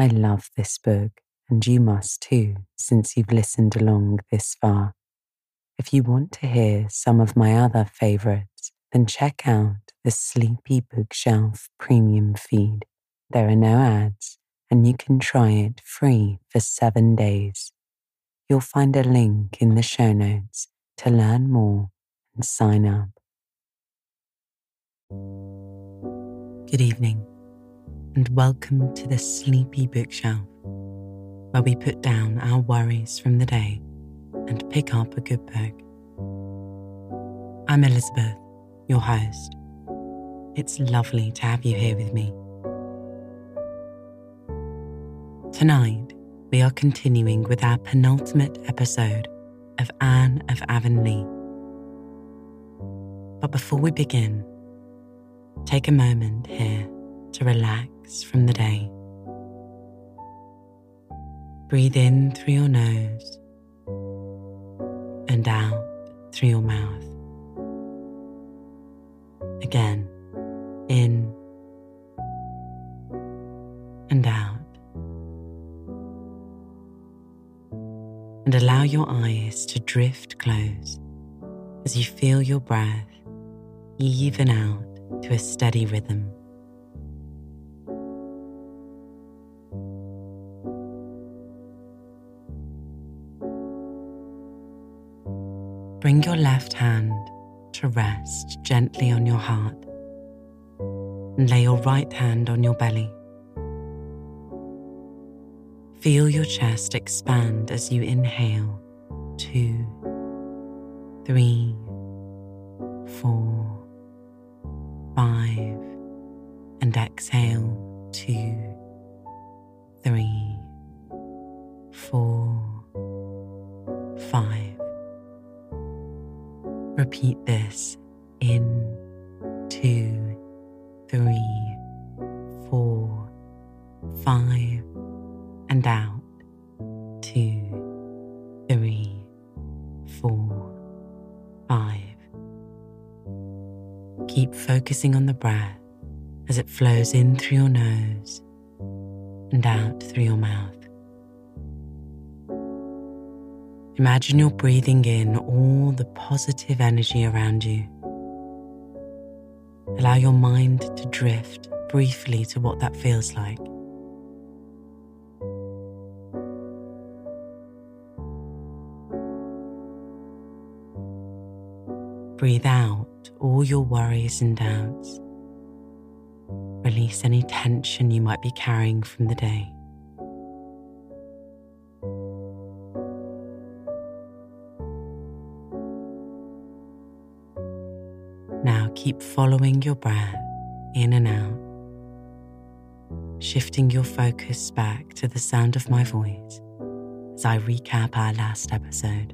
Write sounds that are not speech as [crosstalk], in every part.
I love this book, and you must too, since you've listened along this far. If you want to hear some of my other favorites, then check out the Sleepy Bookshelf premium feed. There are no ads, and you can try it free for seven days. You'll find a link in the show notes to learn more and sign up. Good evening, and welcome to the Sleepy Bookshelf, where we put down our worries from the day and pick up a good book. I'm Elizabeth, your host. It's lovely to have you here with me. Tonight, we are continuing with our penultimate episode of Anne of Avonlea. But before we begin, take a moment here to relax from the day. Breathe in through your nose and out through your mouth. Again, in and out. And allow your eyes to drift close as you feel your breath even out to a steady rhythm. Bring your left hand to rest gently on your heart and lay your right hand on your belly. Feel your chest expand as you inhale two, three, four, five, and exhale two, three, four, five. Repeat this in two, three, four, five, and out two, three, four, five. Keep focusing on the breath as it flows in through your nose and out through your mouth. Imagine you're breathing in all the positive energy around you. Allow your mind to drift briefly to what that feels like. Breathe out all your worries and doubts. Release any tension you might be carrying from the day. Keep following your breath in and out, shifting your focus back to the sound of my voice as I recap our last episode.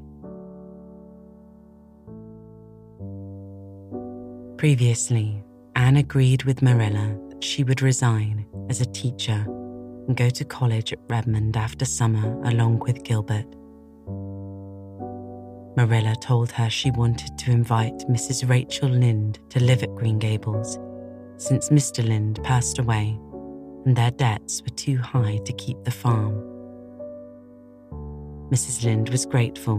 Previously, Anne agreed with Marilla that she would resign as a teacher and go to college at Redmond after summer along with Gilbert. Marilla told her she wanted to invite Mrs. Rachel Lynde to live at Green Gables since Mr. Lynde passed away and their debts were too high to keep the farm. Mrs. Lynde was grateful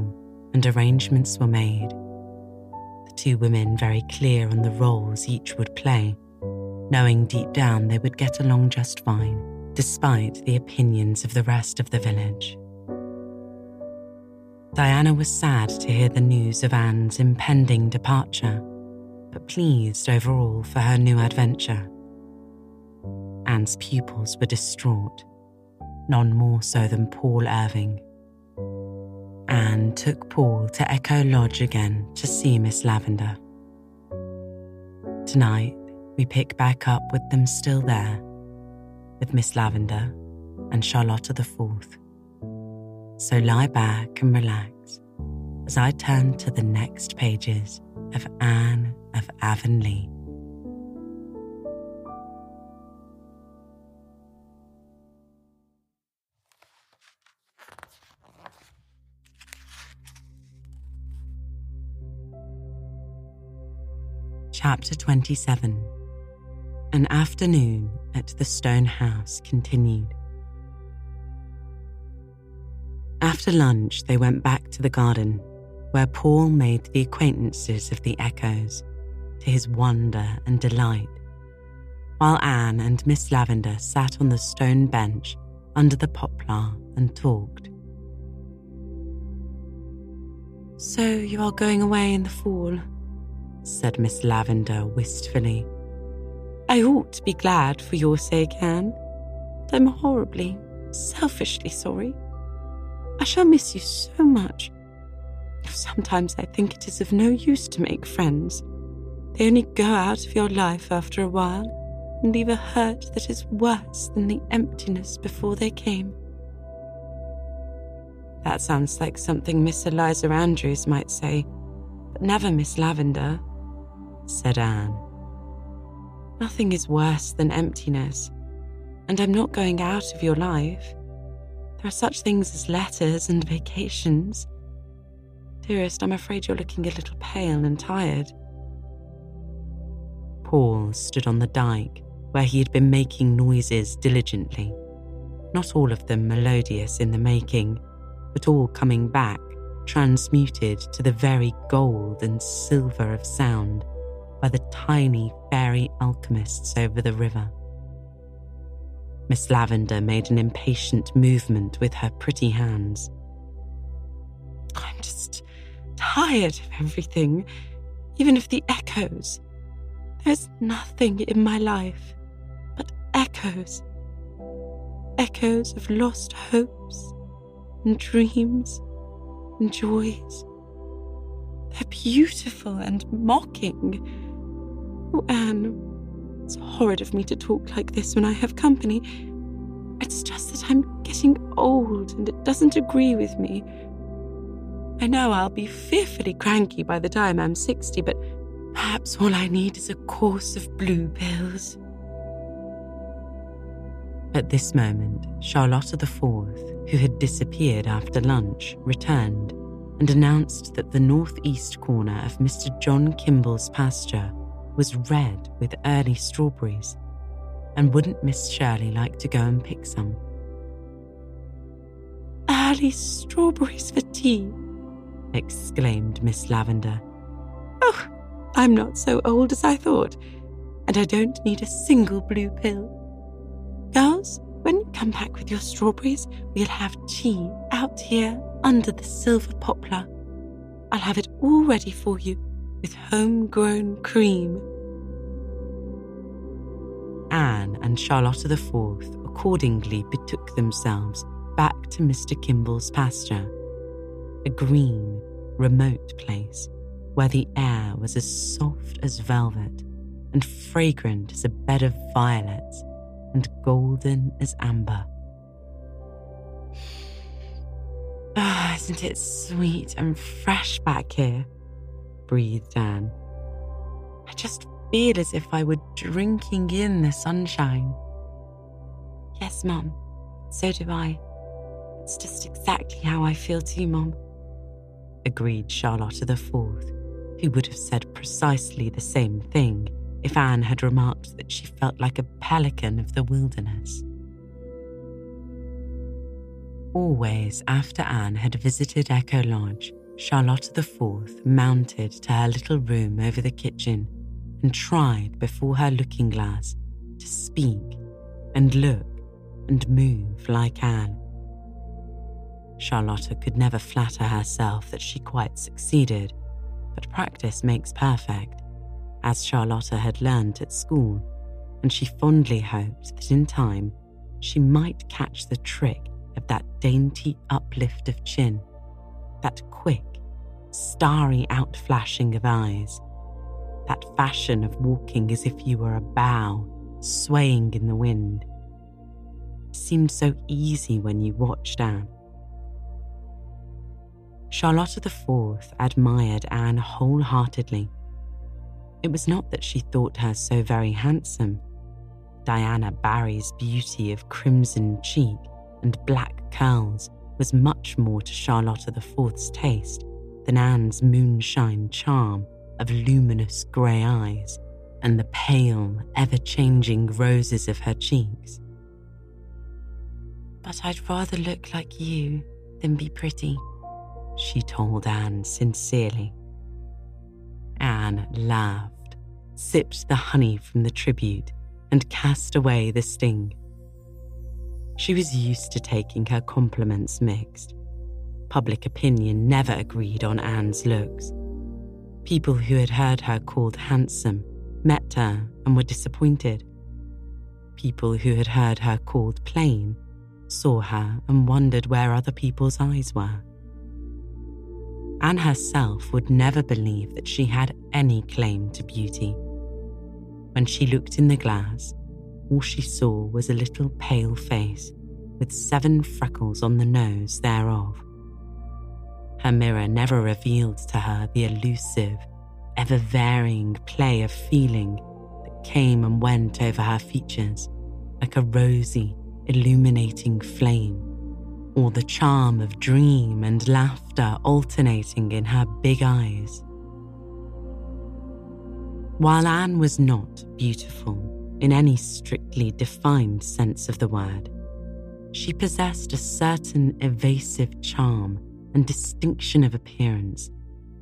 and arrangements were made. The two women very clear on the roles each would play, knowing deep down they would get along just fine, despite the opinions of the rest of the village. Diana was sad to hear the news of Anne's impending departure, but pleased overall for her new adventure. Anne's pupils were distraught, none more so than Paul Irving. Anne took Paul to Echo Lodge again to see Miss Lavender. Tonight, we pick back up with them still there, with Miss Lavender and Charlotta the Fourth. So lie back and relax as I turn to the next pages of Anne of Avonlea. Chapter 27 An afternoon at the stone house continued After lunch, they went back to the garden, where Paul made the acquaintances of the echoes, to his wonder and delight, while Anne and Miss Lavender sat on the stone bench under the poplar and talked. So you are going away in the fall, said Miss Lavender wistfully. I ought to be glad for your sake, Anne. But I'm horribly, selfishly sorry. I shall miss you so much. Sometimes I think it is of no use to make friends. They only go out of your life after a while and leave a hurt that is worse than the emptiness before they came. That sounds like something Miss Eliza Andrews might say, but never Miss Lavender, said Anne. Nothing is worse than emptiness, and I'm not going out of your life. There are such things as letters and vacations. Dearest, I'm afraid you're looking a little pale and tired. Paul stood on the dike where he had been making noises diligently, not all of them melodious in the making but all coming back, transmuted to the very gold and silver of sound by the tiny fairy alchemists over the river. Miss Lavender made an impatient movement with her pretty hands. I'm just tired of everything, even of the echoes. There's nothing in my life but echoes. Echoes of lost hopes and dreams and joys. They're beautiful and mocking. Oh, Anne, it's horrid of me to talk like this when I have company. It's just that I'm getting old and it doesn't agree with me. I know I'll be fearfully cranky by the time I'm 60, but perhaps all I need is a course of blue pills. At this moment, Charlotta IV, who had disappeared after lunch, returned and announced that the northeast corner of Mr. John Kimball's pasture was red with early strawberries. And wouldn't Miss Shirley like to go and pick some? Early strawberries for tea, exclaimed Miss Lavender. Oh, I'm not so old as I thought, and I don't need a single blue pill. Girls, when you come back with your strawberries, we'll have tea out here under the silver poplar. I'll have it all ready for you with homegrown cream. Anne and Charlotta IV accordingly betook themselves back to Mr. Kimball's pasture, a green, remote place where the air was as soft as velvet and fragrant as a bed of violets and golden as amber. [sighs] Ah, oh, isn't it sweet and fresh back here? Breathed Anne. I just feel as if I were drinking in the sunshine. Yes, Mum, so do I. It's just exactly how I feel too, Mum. Agreed Charlotta the Fourth, who would have said precisely the same thing if Anne had remarked that she felt like a pelican of the wilderness. Always after Anne had visited Echo Lodge, Charlotta IV mounted to her little room over the kitchen and tried before her looking glass to speak and look and move like Anne. Charlotta could never flatter herself that she quite succeeded, but practice makes perfect, as Charlotta had learned at school, and she fondly hoped that in time she might catch the trick of that dainty uplift of chin, that quick, starry outflashing of eyes, that fashion of walking as if you were a bough swaying in the wind. It seemed so easy when you watched Anne. Charlotta IV admired Anne wholeheartedly it was not that she thought her so very handsome. Diana Barry's beauty of crimson cheek and black curls was much more to Charlotta IV's taste than Anne's moonshine charm of luminous grey eyes and the pale, ever changing roses of her cheeks. But I'd rather look like you than be pretty, she told Anne sincerely. Anne laughed, sipped the honey from the tribute, and cast away the sting. She was used to taking her compliments mixed. Public opinion never agreed on Anne's looks. People who had heard her called handsome met her and were disappointed. People who had heard her called plain saw her and wondered where other people's eyes were. Anne herself would never believe that she had any claim to beauty. When she looked in the glass, all she saw was a little pale face with seven freckles on the nose thereof. Her mirror never revealed to her the elusive, ever varying play of feeling that came and went over her features like a rosy, illuminating flame, or the charm of dream and laughter alternating in her big eyes. While Anne was not beautiful in any strictly defined sense of the word, she possessed a certain evasive charm and distinction of appearance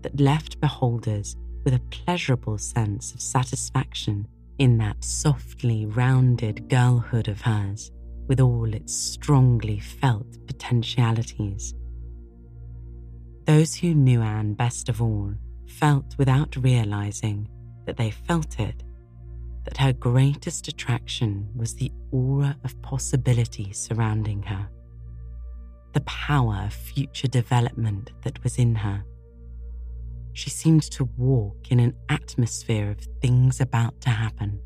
that left beholders with a pleasurable sense of satisfaction in that softly rounded girlhood of hers, with all its strongly felt potentialities. Those who knew Anne best of all felt without realizing that they felt it that her greatest attraction was the aura of possibility surrounding her, the power of future development that was in her she seemed to walk in an atmosphere of things about to happen.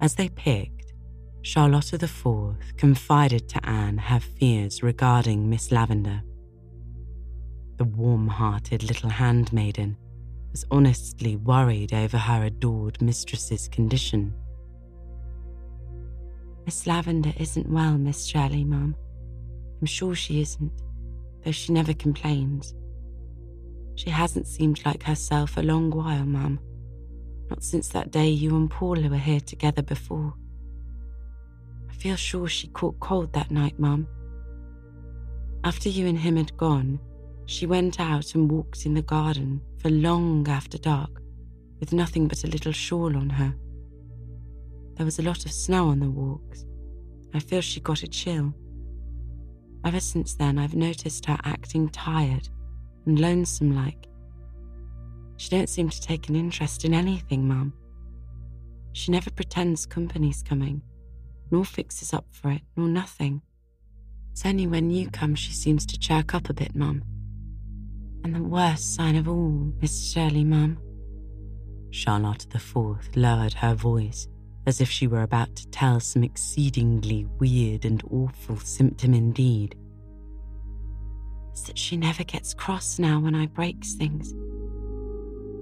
As they picked, Charlotta Fourth confided to Anne her fears regarding Miss Lavender. The warm hearted little handmaiden was honestly worried over her adored mistress's condition. Miss Lavender isn't well, Miss Shirley, Mum. I'm sure she isn't, though she never complains. She hasn't seemed like herself a long while, Mum. Not since that day you and Paula were here together before. I feel sure she caught cold that night, Mum. After you and him had gone, she went out and walked in the garden for long after dark with nothing but a little shawl on her. There was a lot of snow on the walks. I feel she got a chill. Ever since then, I've noticed her acting tired and lonesome like. She don't seem to take an interest in anything, Mum. She never pretends company's coming, nor fixes up for it, nor nothing. It's only when you come she seems to chirk up a bit, Mum. And the worst sign of all, Miss Shirley, Mum. Charlotta the Fourth lowered her voice as if she were about to tell some exceedingly weird and awful symptom indeed is that she never gets cross now when I breaks things.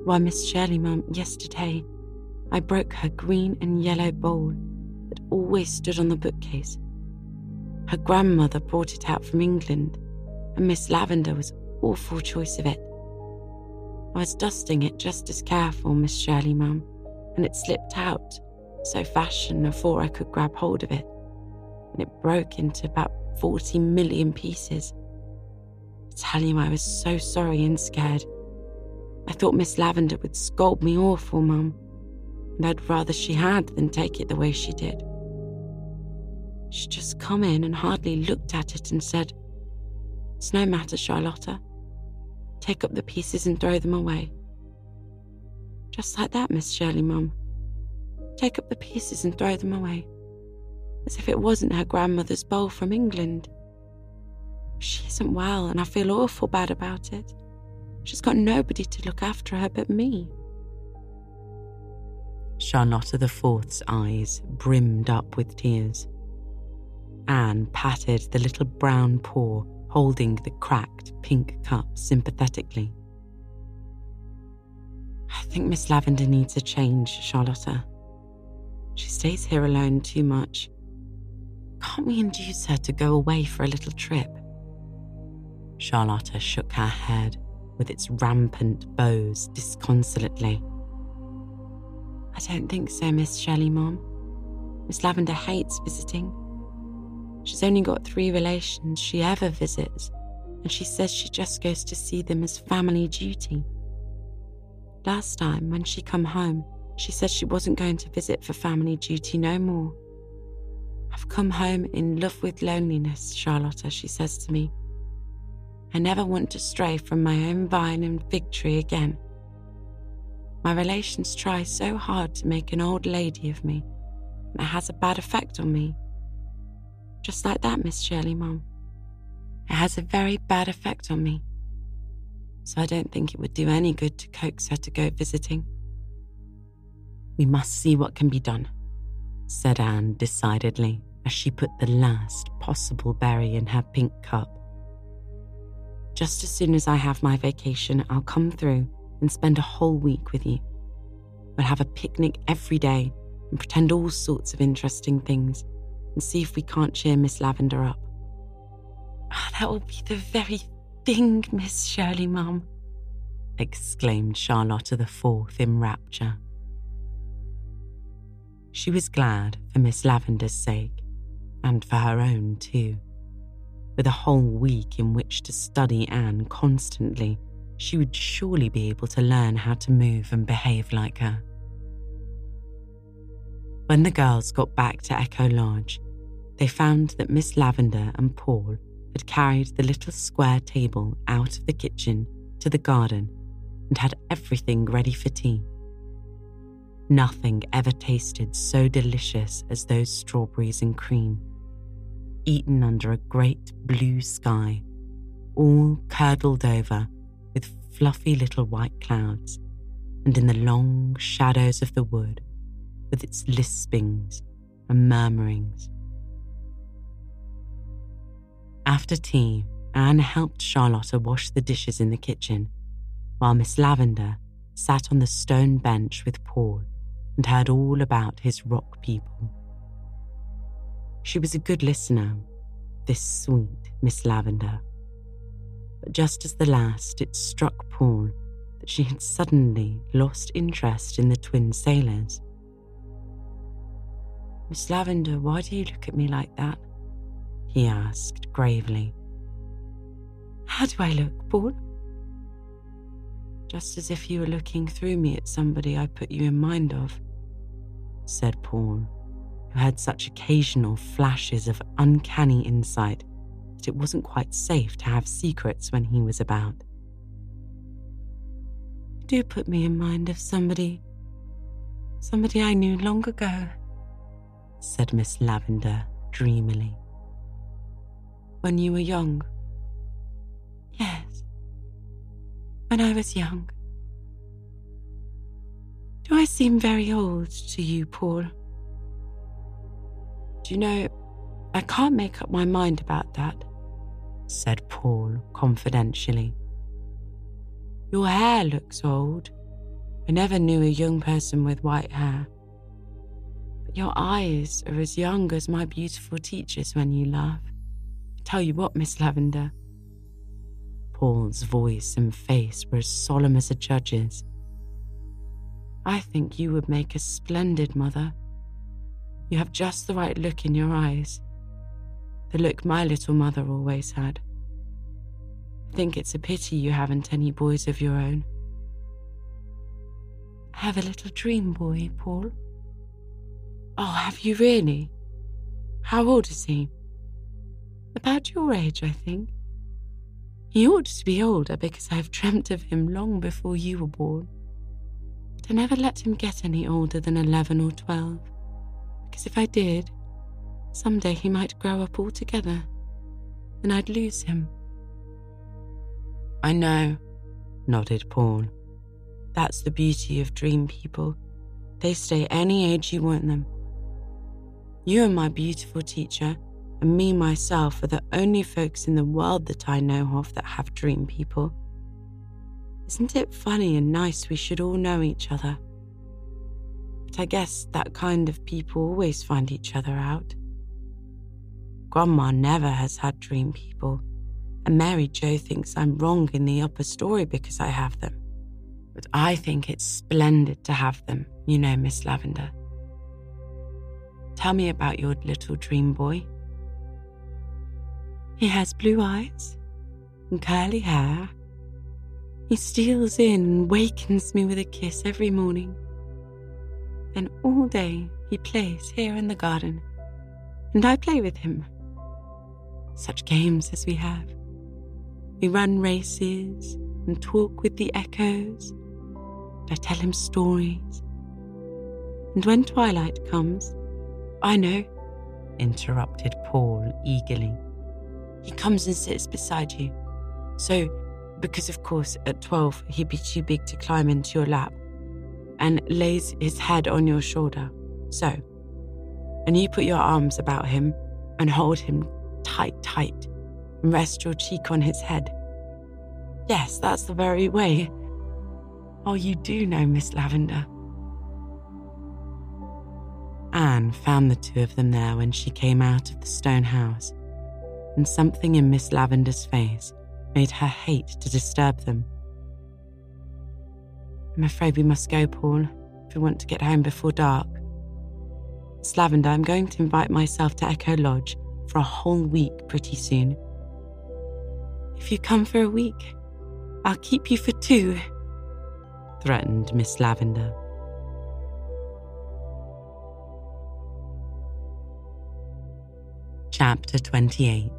Why, Miss Shirley, Mum, yesterday I broke her green and yellow bowl that always stood on the bookcase. Her grandmother brought it out from England, and Miss Lavender was awful choice of it. I was dusting it just as careful, Miss Shirley, Mum, and it slipped out so fashion afore I could grab hold of it, and it broke into about 40 million pieces I tell you I was so sorry and scared. I thought Miss Lavender would scold me awful, Mum, and I'd rather she had than take it the way she did. She just come in and hardly looked at it and said, It's no matter, Charlotta. Take up the pieces and throw them away. Just like that, Miss Shirley, Mum. Take up the pieces and throw them away. As if it wasn't her grandmother's bowl from England. She isn't well, and I feel awful bad about it. She's got nobody to look after her but me. Charlotta the Fourth's eyes brimmed up with tears. Anne patted the little brown paw holding the cracked pink cup sympathetically. I think Miss Lavender needs a change, Charlotta. She stays here alone too much. Can't we induce her to go away for a little trip? Charlotta shook her head with its rampant bows disconsolately. I don't think so, Miss Shirley, Mom. Miss Lavender hates visiting. She's only got three relations she ever visits, and she says she just goes to see them as family duty. Last time, when she come home, she said she wasn't going to visit for family duty no more. I've come home in love with loneliness, Charlotta, she says to me. I never want to stray from my own vine and fig tree again. My relations try so hard to make an old lady of me, and it has a bad effect on me. Just like that, Miss Shirley, Mum. It has a very bad effect on me. So I don't think it would do any good to coax her to go visiting. We must see what can be done, said Anne decidedly as she put the last possible berry in her pink cup. Just as soon as I have my vacation, I'll come through and spend a whole week with you. We'll have a picnic every day and pretend all sorts of interesting things and see if we can't cheer Miss Lavender up. Oh, that will be the very thing, Miss Shirley, Mum, exclaimed Charlotta the Fourth in rapture. She was glad for Miss Lavender's sake, and for her own too. With a whole week in which to study Anne constantly, she would surely be able to learn how to move and behave like her. When the girls got back to Echo Lodge, they found that Miss Lavender and Paul had carried the little square table out of the kitchen to the garden and had everything ready for tea. Nothing ever tasted so delicious as those strawberries and cream, eaten under a great blue sky, all curdled over with fluffy little white clouds, and in the long shadows of the wood, with its lispings and murmurings. After tea, Anne helped Charlotta wash the dishes in the kitchen, while Miss Lavender sat on the stone bench with Paul and heard all about his rock people. She was a good listener, this sweet Miss Lavender. But just as the last, it struck Paul that she had suddenly lost interest in the twin sailors. Miss Lavender, why do you look at me like that? he asked gravely. How do I look, Paul? Just as if you were looking through me at somebody I put you in mind of said Paul, who had such occasional flashes of uncanny insight that it wasn't quite safe to have secrets when he was about. You Do put me in mind of somebody, somebody I knew long ago, said Miss Lavender dreamily. When you were young? Yes, when I was young. Do I seem very old to you, Paul? Do you know, I can't make up my mind about that, said Paul confidentially. Your hair looks old. I never knew a young person with white hair. Your eyes are as young as my beautiful teacher's when you laugh. Tell you what, Miss Lavender. Paul's voice and face were as solemn as a judge's. I think you would make a splendid mother. You have just the right look in your eyes, the look my little mother always had. I think it's a pity you haven't any boys of your own. Have a little dream boy, Paul? Oh, have you really? How old is he? About your age, I think. He ought to be older because I've dreamt of him long before you were born But I never let him get any older than 11 or 12, because if I did, someday he might grow up altogether, and I'd lose him. I know, nodded Paul. That's the beauty of dream people. They stay any age you want them. You and my beautiful teacher, and me myself, are the only folks in the world that I know of that have dream people. Isn't it funny and nice we should all know each other? But I guess that kind of people always find each other out. Grandma never has had dream people, and Mary Joe thinks I'm wrong in the upper story because I have them. But I think it's splendid to have them, you know, Miss Lavender. Tell me about your little dream boy. He has blue eyes and curly hair. He steals in and wakens me with a kiss every morning. Then all day he plays here in the garden, and I play with him. Such games as we have. We run races and talk with the echoes. I tell him stories. And when twilight comes, I know, interrupted Paul eagerly. He comes and sits beside you. So, because of course at 12 he'd be too big to climb into your lap, and lays his head on your shoulder. So, and you put your arms about him and hold him tight, tight, and rest your cheek on his head. Yes, that's the very way. Oh, you do know Miss Lavender. Anne found the two of them there when she came out of the stone house, and something in Miss Lavender's face made her hate to disturb them. I'm afraid we must go, Paul, if we want to get home before dark. Miss Lavender, I'm going to invite myself to Echo Lodge for a whole week pretty soon. If you come for a week, I'll keep you for two, threatened Miss Lavender. Chapter 28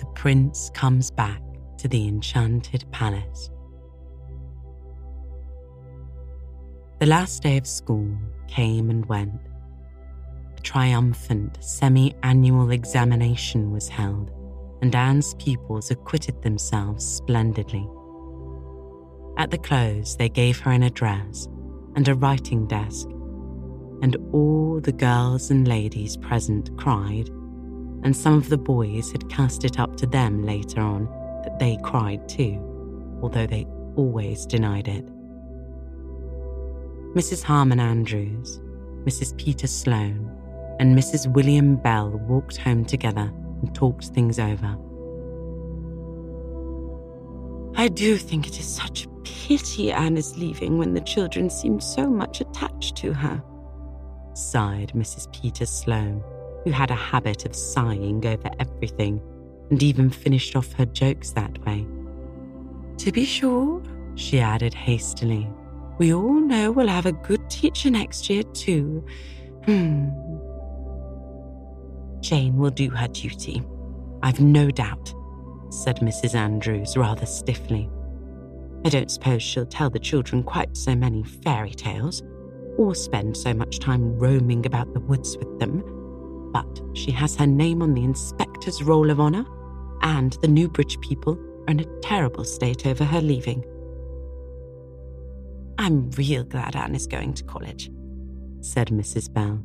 The Prince Comes Back to the Enchanted Palace. The last day of school came and went. A triumphant semi annual examination was held, and Anne's pupils acquitted themselves splendidly. At the close, they gave her an address and a writing desk and all the girls and ladies present cried, and some of the boys had cast it up to them later on that they cried too, although they always denied it. Mrs. Harmon Andrews, Mrs. Peter Sloane, and Mrs. William Bell walked home together and talked things over. I do think it is such a pity Anne is leaving when the children seem so much attached to her, sighed Mrs. Peter Sloane, who had a habit of sighing over everything and even finished off her jokes that way. To be sure, she added hastily, we all know we'll have a good teacher next year, too. Hmm. Jane will do her duty. I've no doubt, said Mrs. Andrews rather stiffly. I don't suppose she'll tell the children quite so many fairy tales, or spend so much time roaming about the woods with them. But she has her name on the inspector's roll of honour, and the Newbridge people are in a terrible state over her leaving. I'm real glad Anne is going to college, said Mrs. Bell.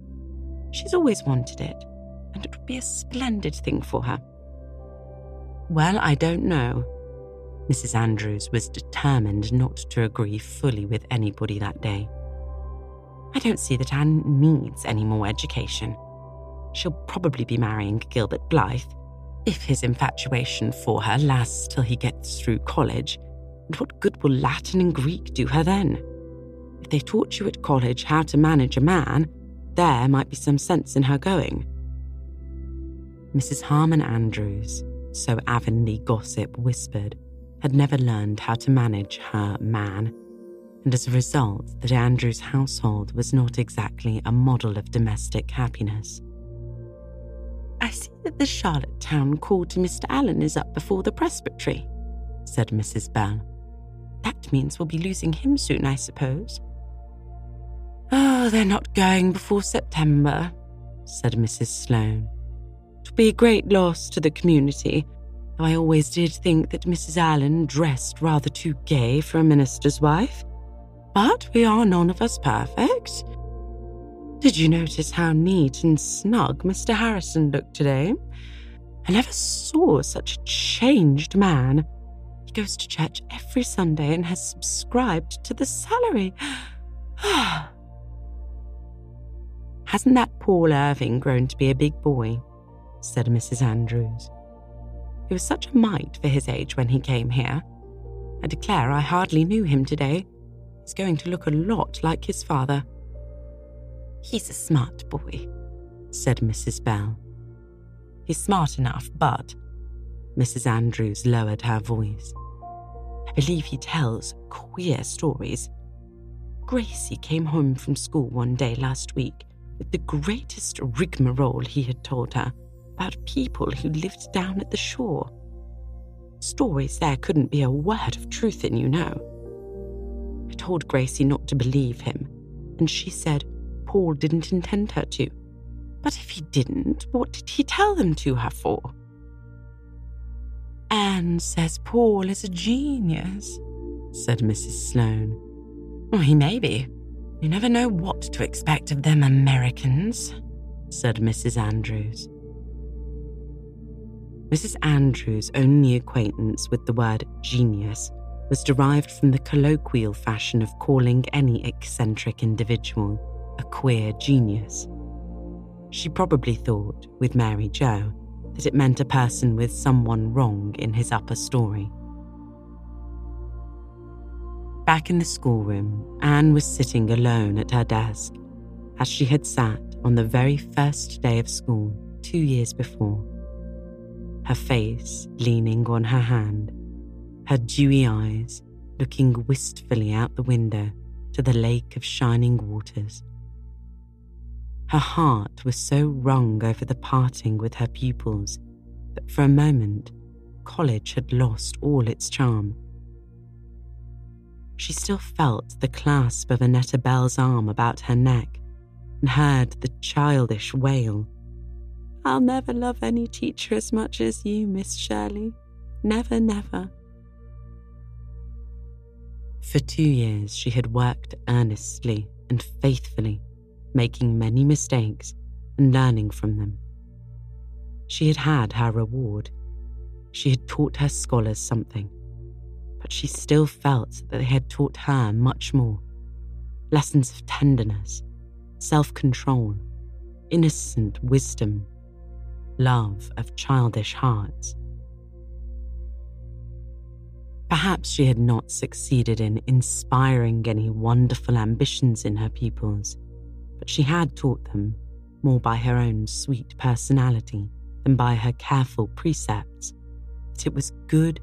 She's always wanted it, and it would be a splendid thing for her. Well, I don't know. Mrs. Andrews was determined not to agree fully with anybody that day. I don't see that Anne needs any more education. She'll probably be marrying Gilbert Blythe, if his infatuation for her lasts till he gets through college. And what good will Latin and Greek do her then? If they taught you at college how to manage a man, there might be some sense in her going. Mrs. Harmon Andrews, so Avonlea gossip whispered, had never learned how to manage her man and as a result, that Andrew's household was not exactly a model of domestic happiness. I see that the Charlottetown call to Mr. Allan is up before the presbytery, said Mrs. Bell. That means we'll be losing him soon, I suppose. Oh, they're not going before September, said Mrs. Sloane. It'll be a great loss to the community, though I always did think that Mrs. Allan dressed rather too gay for a minister's wife. But we are none of us perfect. Did you notice how neat and snug Mr. Harrison looked today? I never saw such a changed man. He goes to church every Sunday and has subscribed to the salary. [sighs] Hasn't that Paul Irving grown to be a big boy? said Mrs. Andrews. He was such a mite for his age when he came here. I declare I hardly knew him today. He's going to look a lot like his father. He's a smart boy, said Mrs. Bell. He's smart enough, but. Mrs. Andrews lowered her voice. I believe he tells queer stories. Gracie came home from school one day last week with the greatest rigmarole he had told her about people who lived down at the shore. Stories there couldn't be a word of truth in, you know. I told Gracie not to believe him, and she said Paul didn't intend her to. But if he didn't, what did he tell them to her for? Anne says Paul is a genius, said Mrs. Sloane. Well, he may be. You never know what to expect of them Americans, said Mrs. Andrews. Mrs. Andrews' only acquaintance with the word genius was derived from the colloquial fashion of calling any eccentric individual a queer genius. She probably thought, with Mary Joe, that it meant a person with someone wrong in his upper story. Back in the schoolroom, Anne was sitting alone at her desk, as she had sat on the very first day of school two years before her face leaning on her hand, her dewy eyes looking wistfully out the window to the lake of shining waters. Her heart was so wrung over the parting with her pupils that for a moment college had lost all its charm. She still felt the clasp of Annetta Bell's arm about her neck and heard the childish wail I'll never love any teacher as much as you, Miss Shirley. Never, never. For two years, she had worked earnestly and faithfully, making many mistakes and learning from them. She had had her reward. She had taught her scholars something, but she still felt that they had taught her much more lessons of tenderness, self control, innocent wisdom, love of childish hearts. Perhaps she had not succeeded in inspiring any wonderful ambitions in her pupils, but she had taught them more by her own sweet personality than by her careful precepts. That it was good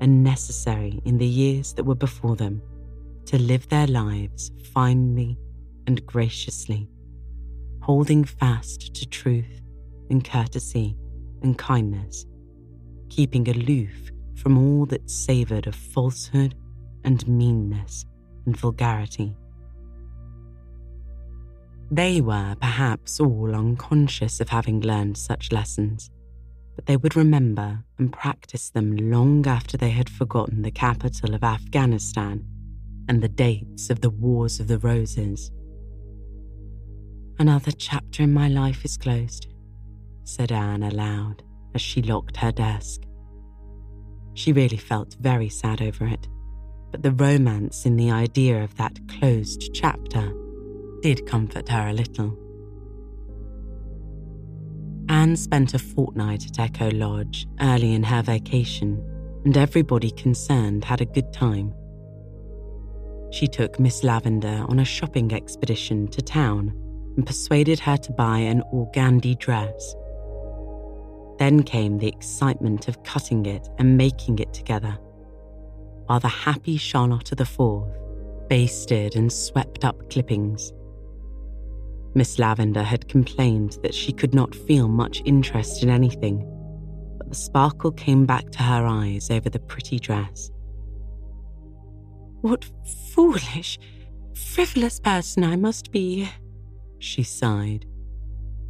and necessary in the years that were before them to live their lives finely and graciously, holding fast to truth and courtesy and kindness, keeping aloof from all that savoured of falsehood and meanness and vulgarity. They were perhaps all unconscious of having learned such lessons, but they would remember and practice them long after they had forgotten the capital of Afghanistan and the dates of the Wars of the Roses. Another chapter in my life is closed said Anne aloud as she locked her desk. She really felt very sad over it, but the romance in the idea of that closed chapter did comfort her a little. Anne spent a fortnight at Echo Lodge early in her vacation, and everybody concerned had a good time. She took Miss Lavender on a shopping expedition to town and persuaded her to buy an organdy dress then came the excitement of cutting it and making it together, while the happy the Fourth basted and swept up clippings. Miss Lavender had complained that she could not feel much interest in anything, but the sparkle came back to her eyes over the pretty dress. What foolish, frivolous person I must be, she sighed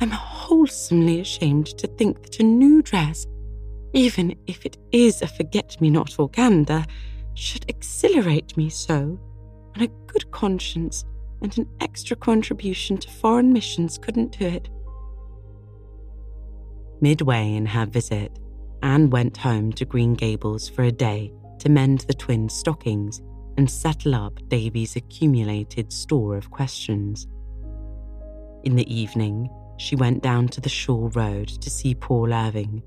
I'm wholesomely ashamed to think that a new dress, even if it is a forget me not organdy, should exhilarate me so, and a good conscience and an extra contribution to foreign missions couldn't do it. Midway in her visit, Anne went home to Green Gables for a day to mend the twins' stockings and settle up Davy's accumulated store of questions. In the evening, she went down to the shore road to see Paul Irving.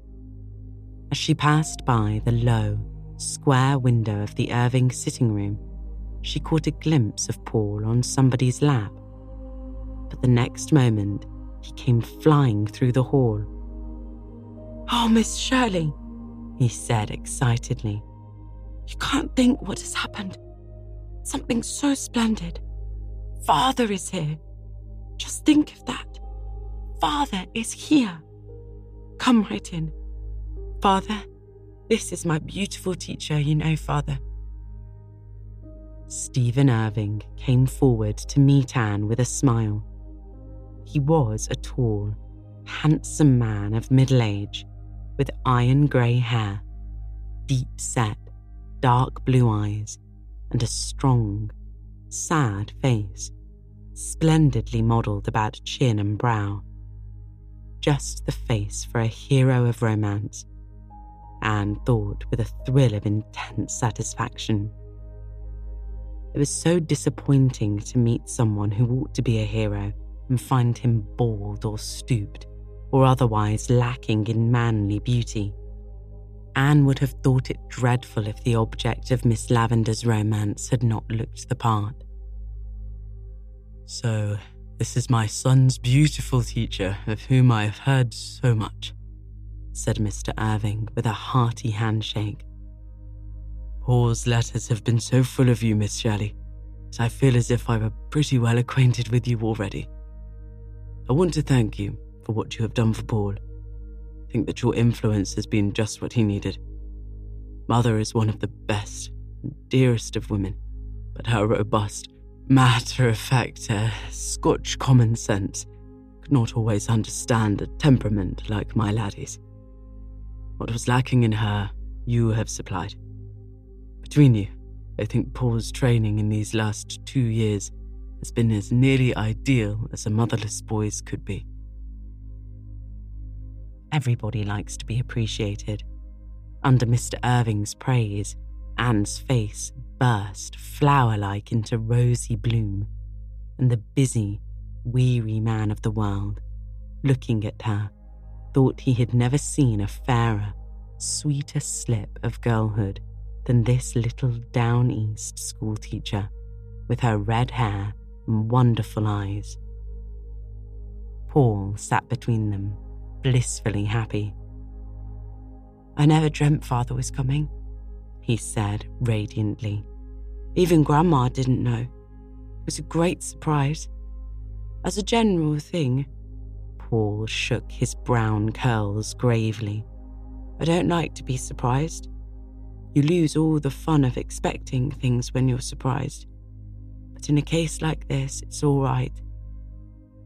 As she passed by the low, square window of the Irving sitting room, she caught a glimpse of Paul on somebody's lap. But the next moment, he came flying through the hall. Oh, Miss Shirley, he said excitedly. You can't think what has happened. Something so splendid. Father is here. Just think of that. Father is here. Come right in. Father, this is my beautiful teacher, you know, Father. Stephen Irving came forward to meet Anne with a smile. He was a tall, handsome man of middle age with iron grey hair, deep set, dark blue eyes, and a strong, sad face, splendidly modelled about chin and brow. Just the face for a hero of romance, Anne thought with a thrill of intense satisfaction. It was so disappointing to meet someone who ought to be a hero and find him bald or stooped or otherwise lacking in manly beauty. Anne would have thought it dreadful if the object of Miss Lavender's romance had not looked the part. So, this is my son's beautiful teacher, of whom I have heard so much, said Mr. Irving with a hearty handshake. Paul's letters have been so full of you, Miss Shirley, that I feel as if I were pretty well acquainted with you already. I want to thank you for what you have done for Paul. I think that your influence has been just what he needed. Mother is one of the best and dearest of women, but her robust, matter of fact, uh, Scotch common sense could not always understand a temperament like my laddie's. What was lacking in her, you have supplied. Between you, I think Paul's training in these last two years has been as nearly ideal as a motherless boy's could be. Everybody likes to be appreciated. Under Mr. Irving's praise, Anne's face burst flower like into rosy bloom, and the busy, weary man of the world, looking at her, thought he had never seen a fairer, sweeter slip of girlhood than this little down east schoolteacher with her red hair and wonderful eyes. Paul sat between them blissfully happy. I never dreamt father was coming, he said radiantly. Even Grandma didn't know. It was a great surprise. As a general thing, Paul shook his brown curls gravely. I don't like to be surprised. You lose all the fun of expecting things when you're surprised. But in a case like this, it's all right.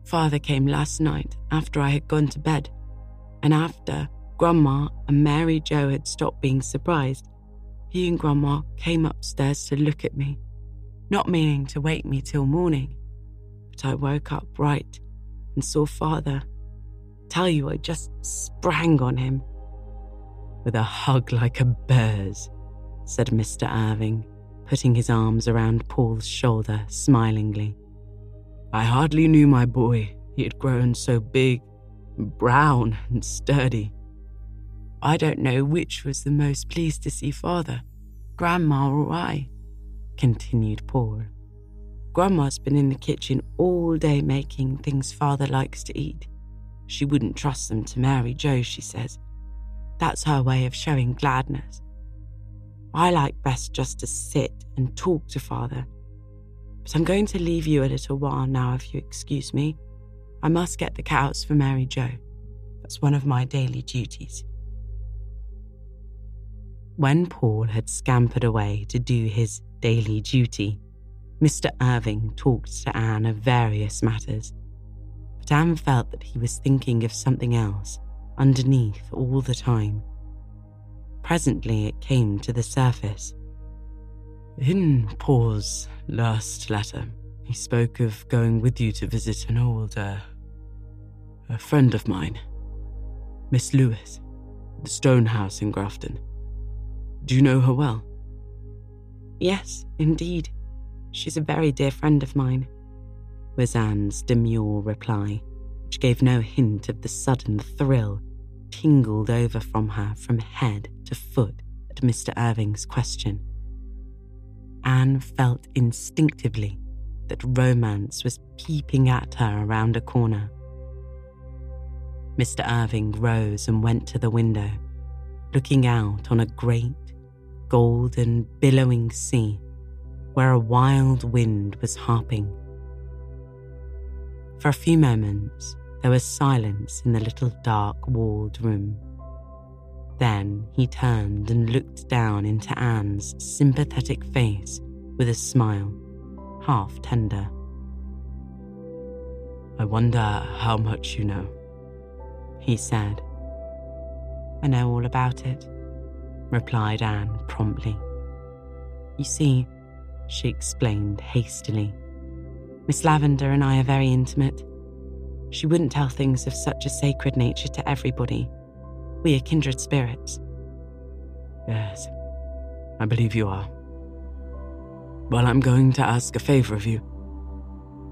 Father came last night after I had gone to bed and after Grandma and Mary Joe had stopped being surprised, he and Grandma came upstairs to look at me, not meaning to wake me till morning. But I woke up bright and saw Father. Tell you, I just sprang on him. With a hug like a bear's, said Mr. Irving, putting his arms around Paul's shoulder smilingly. I hardly knew my boy. He had grown so big brown and sturdy. I don't know which was the most pleased to see father, Grandma or I, continued Paul. Grandma's been in the kitchen all day making things father likes to eat. She wouldn't trust them to Mary Joe, she says. That's her way of showing gladness. I like best just to sit and talk to father. But I'm going to leave you a little while now, if you excuse me. I must get the cows for Mary Joe. That's one of my daily duties. When Paul had scampered away to do his daily duty, Mr. Irving talked to Anne of various matters. But Anne felt that he was thinking of something else underneath all the time. Presently it came to the surface. In Paul's last letter, he spoke of going with you to visit an old uh, a friend of mine, Miss Lewis, the Stone House in Grafton. Do you know her well? Yes, indeed. She's a very dear friend of mine, was Anne's demure reply, which gave no hint of the sudden thrill tingled over from her from head to foot at Mr. Irving's question. Anne felt instinctively that romance was peeping at her around a corner. Mr. Irving rose and went to the window, looking out on a great, golden, billowing sea where a wild wind was harping. For a few moments, there was silence in the little dark walled room. Then he turned and looked down into Anne's sympathetic face with a smile, half tender. I wonder how much you know, he said. I know all about it, replied Anne promptly. You see, she explained hastily, Miss Lavender and I are very intimate. She wouldn't tell things of such a sacred nature to everybody. We are kindred spirits. Yes, I believe you are. Well, I'm going to ask a favor of you.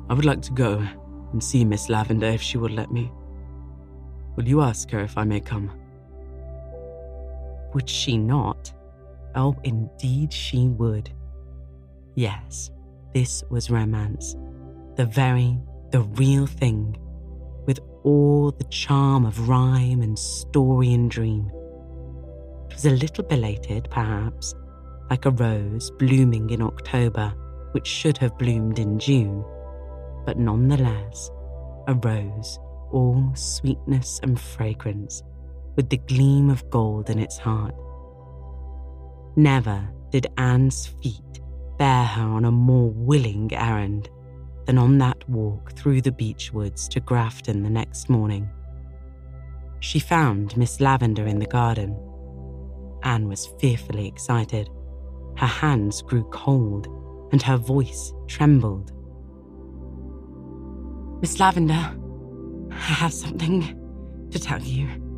I would like to go and see Miss Lavender if she will let me. Will you ask her if I may come? Would she not? Oh, indeed she would. Yes, this was romance. The very, the real thing, with all the charm of rhyme and story and dream. It was a little belated, perhaps, like a rose blooming in October, which should have bloomed in June, but nonetheless, a rose all sweetness and fragrance, with the gleam of gold in its heart. Never did Anne's feet bear her on a more willing errand than on that walk through the beech woods to Grafton the next morning. She found Miss Lavender in the garden. Anne was fearfully excited. Her hands grew cold and her voice trembled. Miss Lavender, I have something to tell you.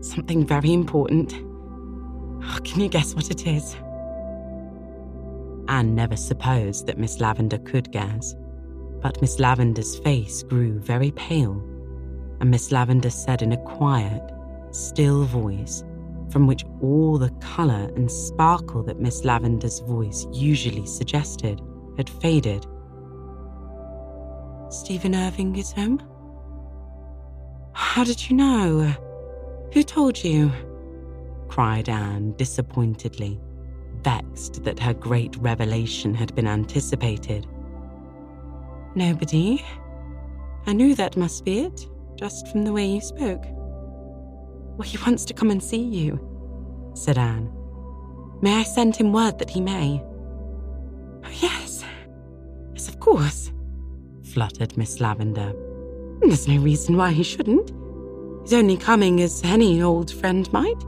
Something very important. Oh, can you guess what it is? Anne never supposed that Miss Lavender could guess, but Miss Lavender's face grew very pale, and Miss Lavender said in a quiet, still voice, from which all the colour and sparkle that Miss Lavender's voice usually suggested had faded. Stephen Irving is home? How did you know? Who told you? cried Anne disappointedly, vexed that her great revelation had been anticipated. Nobody. I knew that must be it, just from the way you spoke. Well, he wants to come and see you, said Anne. May I send him word that he may? Oh, yes. Yes, of course, fluttered Miss Lavender. There's no reason why he shouldn't. Only coming as any old friend might.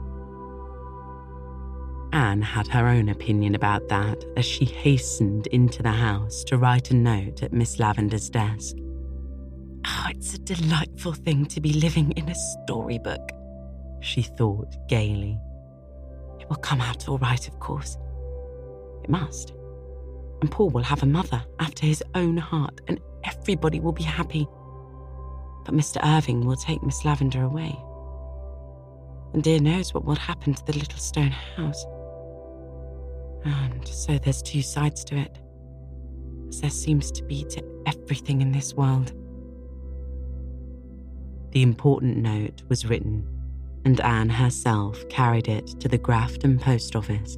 Anne had her own opinion about that as she hastened into the house to write a note at Miss Lavender's desk. Oh, it's a delightful thing to be living in a storybook, she thought gaily. It will come out all right, of course. It must. And Paul will have a mother after his own heart, and everybody will be happy but Mr. Irving will take Miss Lavender away. And dear knows what will happen to the little stone house. And so there's two sides to it, as there seems to be to everything in this world. The important note was written, and Anne herself carried it to the Grafton post office,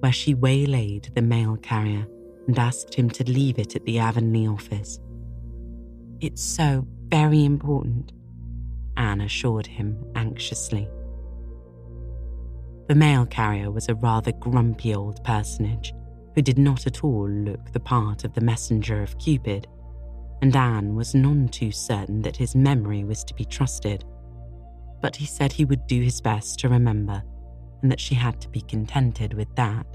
where she waylaid the mail carrier and asked him to leave it at the Avonlea office. It's so very important, Anne assured him anxiously. The mail carrier was a rather grumpy old personage who did not at all look the part of the messenger of Cupid, and Anne was none too certain that his memory was to be trusted. But he said he would do his best to remember, and that she had to be contented with that.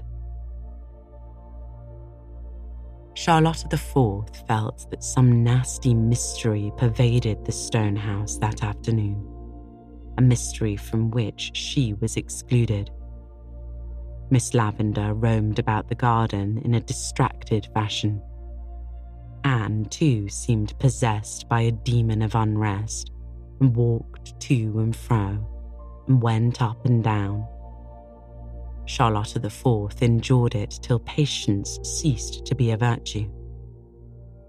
Charlotta IV felt that some nasty mystery pervaded the stone house that afternoon, a mystery from which she was excluded. Miss Lavender roamed about the garden in a distracted fashion. Anne, too, seemed possessed by a demon of unrest and walked to and fro and went up and down Charlotta IV endured it till patience ceased to be a virtue.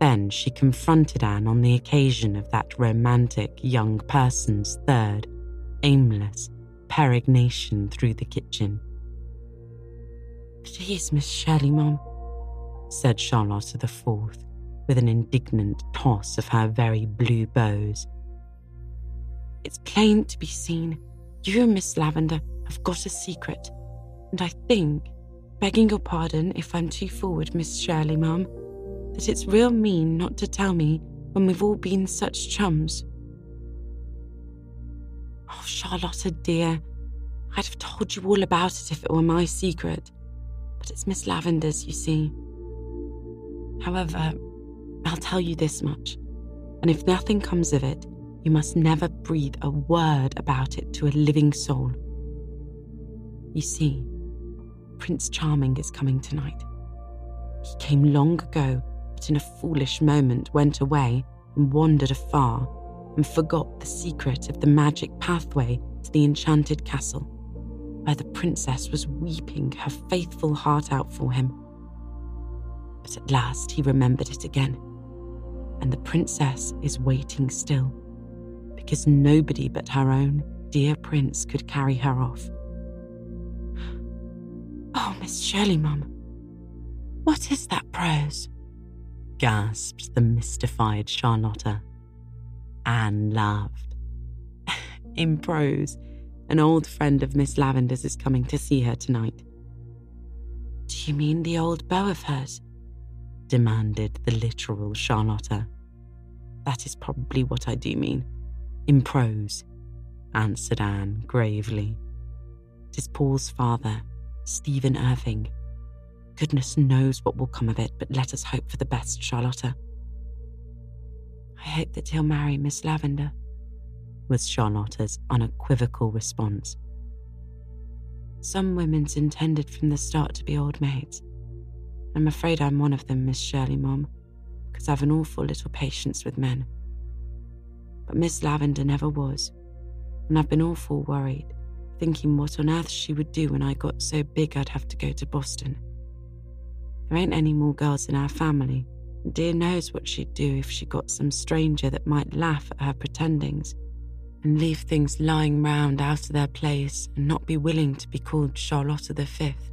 Then she confronted Anne on the occasion of that romantic young person's third, aimless peregrination through the kitchen. Please, Miss Shirley, Mum, said Charlotta Fourth, with an indignant toss of her very blue bows. It's plain to be seen you and Miss Lavender have got a secret, and I think, begging your pardon if I'm too forward, Miss Shirley, ma'am, that it's real mean not to tell me when we've all been such chums. Oh, Charlotta, dear, I'd have told you all about it if it were my secret, but it's Miss Lavender's, you see. However, I'll tell you this much, and if nothing comes of it, you must never breathe a word about it to a living soul. You see, Prince Charming is coming tonight. He came long ago, but in a foolish moment went away and wandered afar and forgot the secret of the magic pathway to the enchanted castle, where the princess was weeping her faithful heart out for him. But at last he remembered it again, and the princess is waiting still, because nobody but her own dear prince could carry her off. Oh, Miss Shirley, Mum, what is that prose? gasped the mystified Charlotta. Anne laughed. [laughs] In prose, an old friend of Miss Lavender's is coming to see her tonight. Do you mean the old beau of hers? demanded the literal Charlotta. That is probably what I do mean. In prose, answered Anne gravely. It is Paul's father, Stephen Irving. Goodness knows what will come of it, but let us hope for the best, Charlotta. I hope that he'll marry Miss Lavender, was Charlotta's unequivocal response. Some women's intended from the start to be old maids. I'm afraid I'm one of them, Miss Shirley, Mom, because I've an awful little patience with men. But Miss Lavender never was, and I've been awful worried, thinking what on earth she would do when I got so big I'd have to go to Boston. There ain't any more girls in our family, Dear knows what she'd do if she got some stranger that might laugh at her pretendings and leave things lying round out of their place and not be willing to be called Charlotta the Fifth.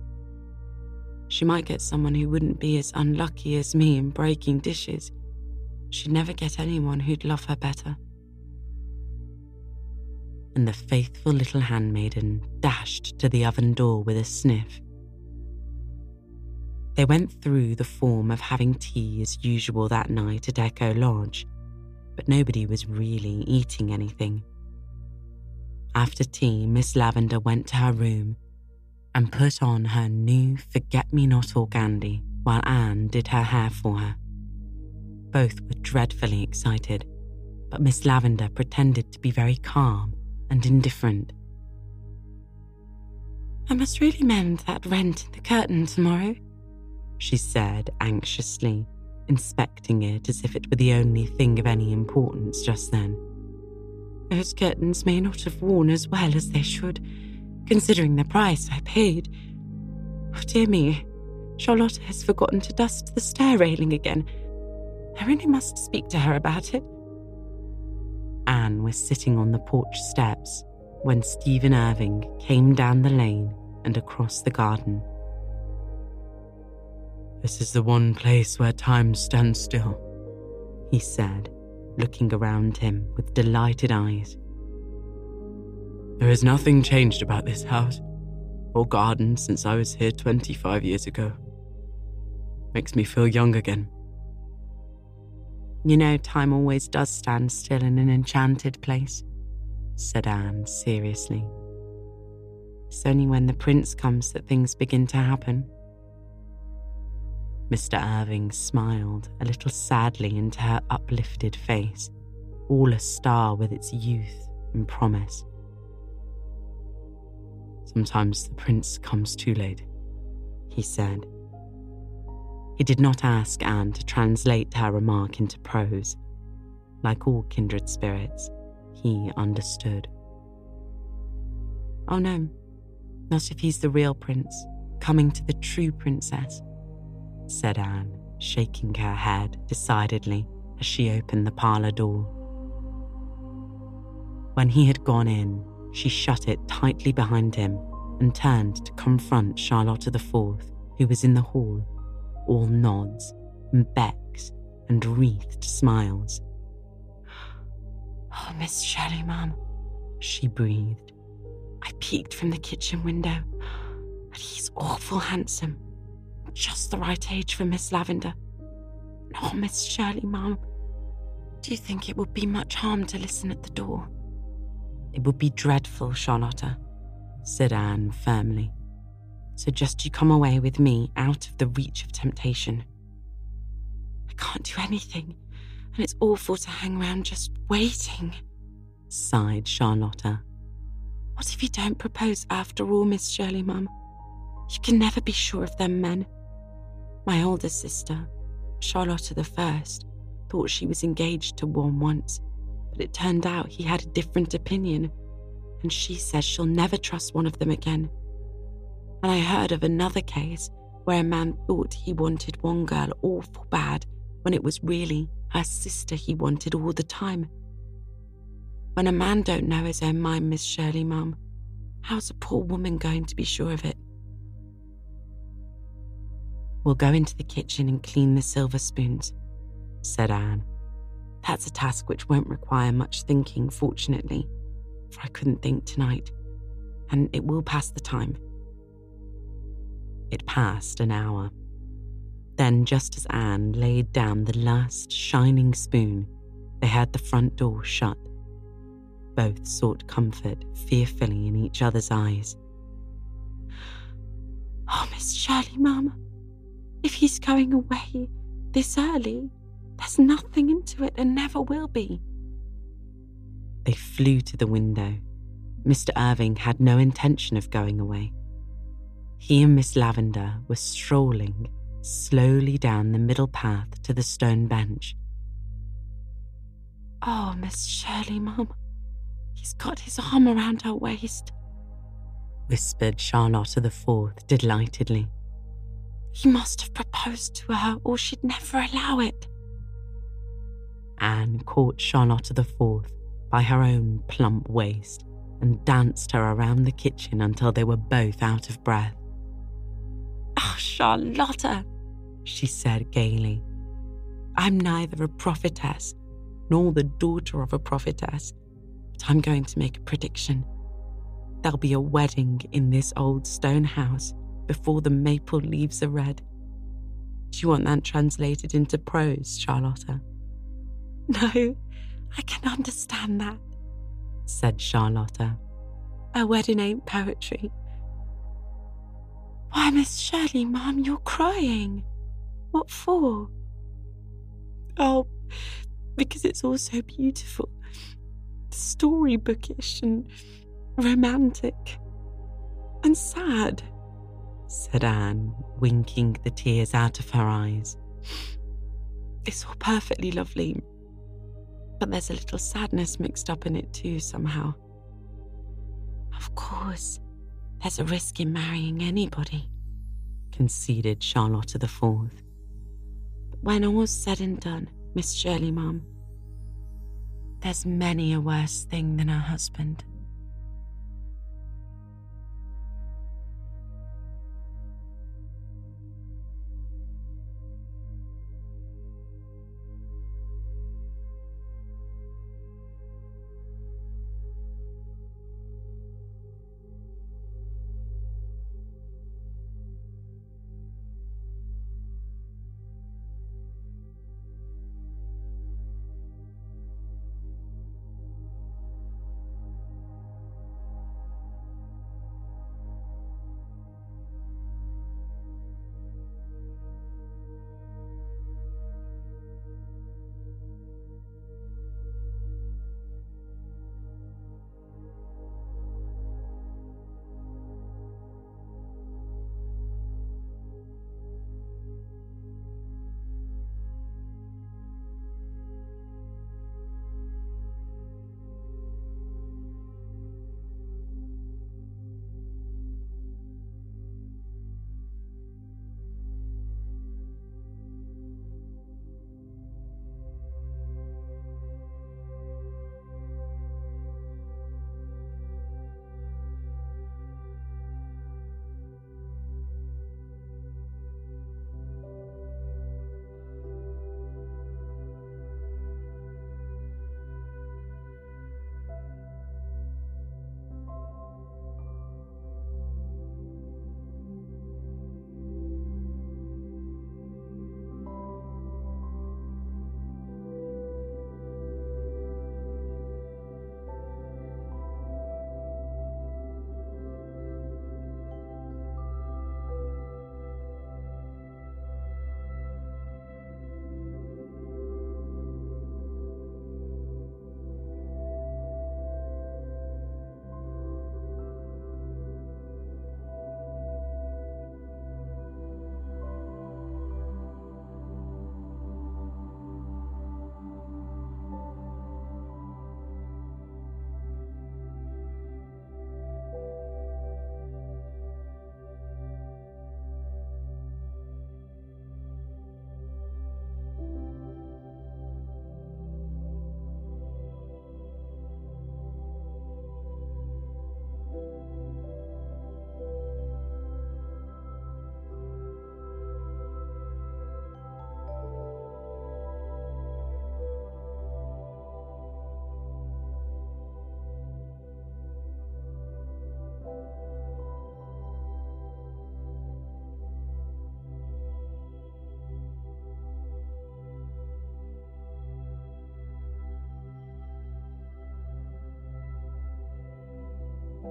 She might get someone who wouldn't be as unlucky as me in breaking dishes. She'd never get anyone who'd love her better. And the faithful little handmaiden dashed to the oven door with a sniff they went through the form of having tea as usual that night at Echo Lodge, but nobody was really eating anything. After tea, Miss Lavender went to her room and put on her new forget me not organdy while Anne did her hair for her. Both were dreadfully excited, but Miss Lavender pretended to be very calm and indifferent. I must really mend that rent in the curtain tomorrow, she said anxiously, inspecting it as if it were the only thing of any importance just then. Those curtains may not have worn as well as they should, considering the price I paid. Oh, dear me, Charlotta has forgotten to dust the stair railing again. I really must speak to her about it. Anne was sitting on the porch steps when Stephen Irving came down the lane and across the garden. This is the one place where time stands still, he said, looking around him with delighted eyes. There is nothing changed about this house or garden since I was here 25 years ago. Makes me feel young again. You know, time always does stand still in an enchanted place, said Anne seriously. It's only when the prince comes that things begin to happen. Mr. Irving smiled a little sadly into her uplifted face, all a star with its youth and promise. Sometimes the prince comes too late, he said. He did not ask Anne to translate her remark into prose. Like all kindred spirits, he understood. Oh no, not if he's the real prince, coming to the true princess said Anne, shaking her head decidedly as she opened the parlour door. When he had gone in, she shut it tightly behind him and turned to confront Charlotta Fourth, who was in the hall, all nods and becks and wreathed smiles. Oh, Miss Shirley, ma'am, she breathed. I peeked from the kitchen window, and he's awful handsome. Just the right age for Miss Lavender. Oh, Miss Shirley, ma'am, do you think it would be much harm to listen at the door? It would be dreadful, Charlotta, said Anne firmly. Just you come away with me out of the reach of temptation. I can't do anything, and it's awful to hang around just waiting, sighed Charlotta. What if you don't propose after all, Miss Shirley, Mum? You can never be sure of them men. My older sister, Charlotta the First, thought she was engaged to one once, but it turned out he had a different opinion, and she says she'll never trust one of them again. And I heard of another case where a man thought he wanted one girl awful bad when it was really her sister he wanted all the time. When a man don't know his own mind, Miss Shirley, Mum, how's a poor woman going to be sure of it? We'll go into the kitchen and clean the silver spoons, said Anne. That's a task which won't require much thinking, fortunately, for I couldn't think tonight, and it will pass the time. It passed an hour. Then, just as Anne laid down the last shining spoon, they heard the front door shut. Both sought comfort fearfully in each other's eyes. Oh, Miss Shirley, Mama, if he's going away this early, there's nothing into it and never will be. They flew to the window. Mr. Irving had no intention of going away. He and Miss Lavender were strolling slowly down the middle path to the stone bench. Oh, Miss Shirley, Mum, he's got his arm around her waist, whispered Charlotta the Fourth delightedly. He must have proposed to her, or she'd never allow it. Anne caught Charlotta the Fourth by her own plump waist and danced her around the kitchen until they were both out of breath. Oh, Charlotta, she said gaily. I'm neither a prophetess nor the daughter of a prophetess, but I'm going to make a prediction. There'll be a wedding in this old stone house before the maple leaves are red. Do you want that translated into prose, Charlotta? No, I can understand that, said Charlotta. A wedding ain't poetry. Why, Miss Shirley, Mum, you're crying. What for? Oh, because it's all so beautiful, storybookish and romantic and sad, said Anne, winking the tears out of her eyes. It's all perfectly lovely, but there's a little sadness mixed up in it too, somehow. Of course, there's a risk in marrying anybody, conceded Charlotta the Fourth. But when all's said and done, Miss Shirley, Mum, there's many a worse thing than a husband.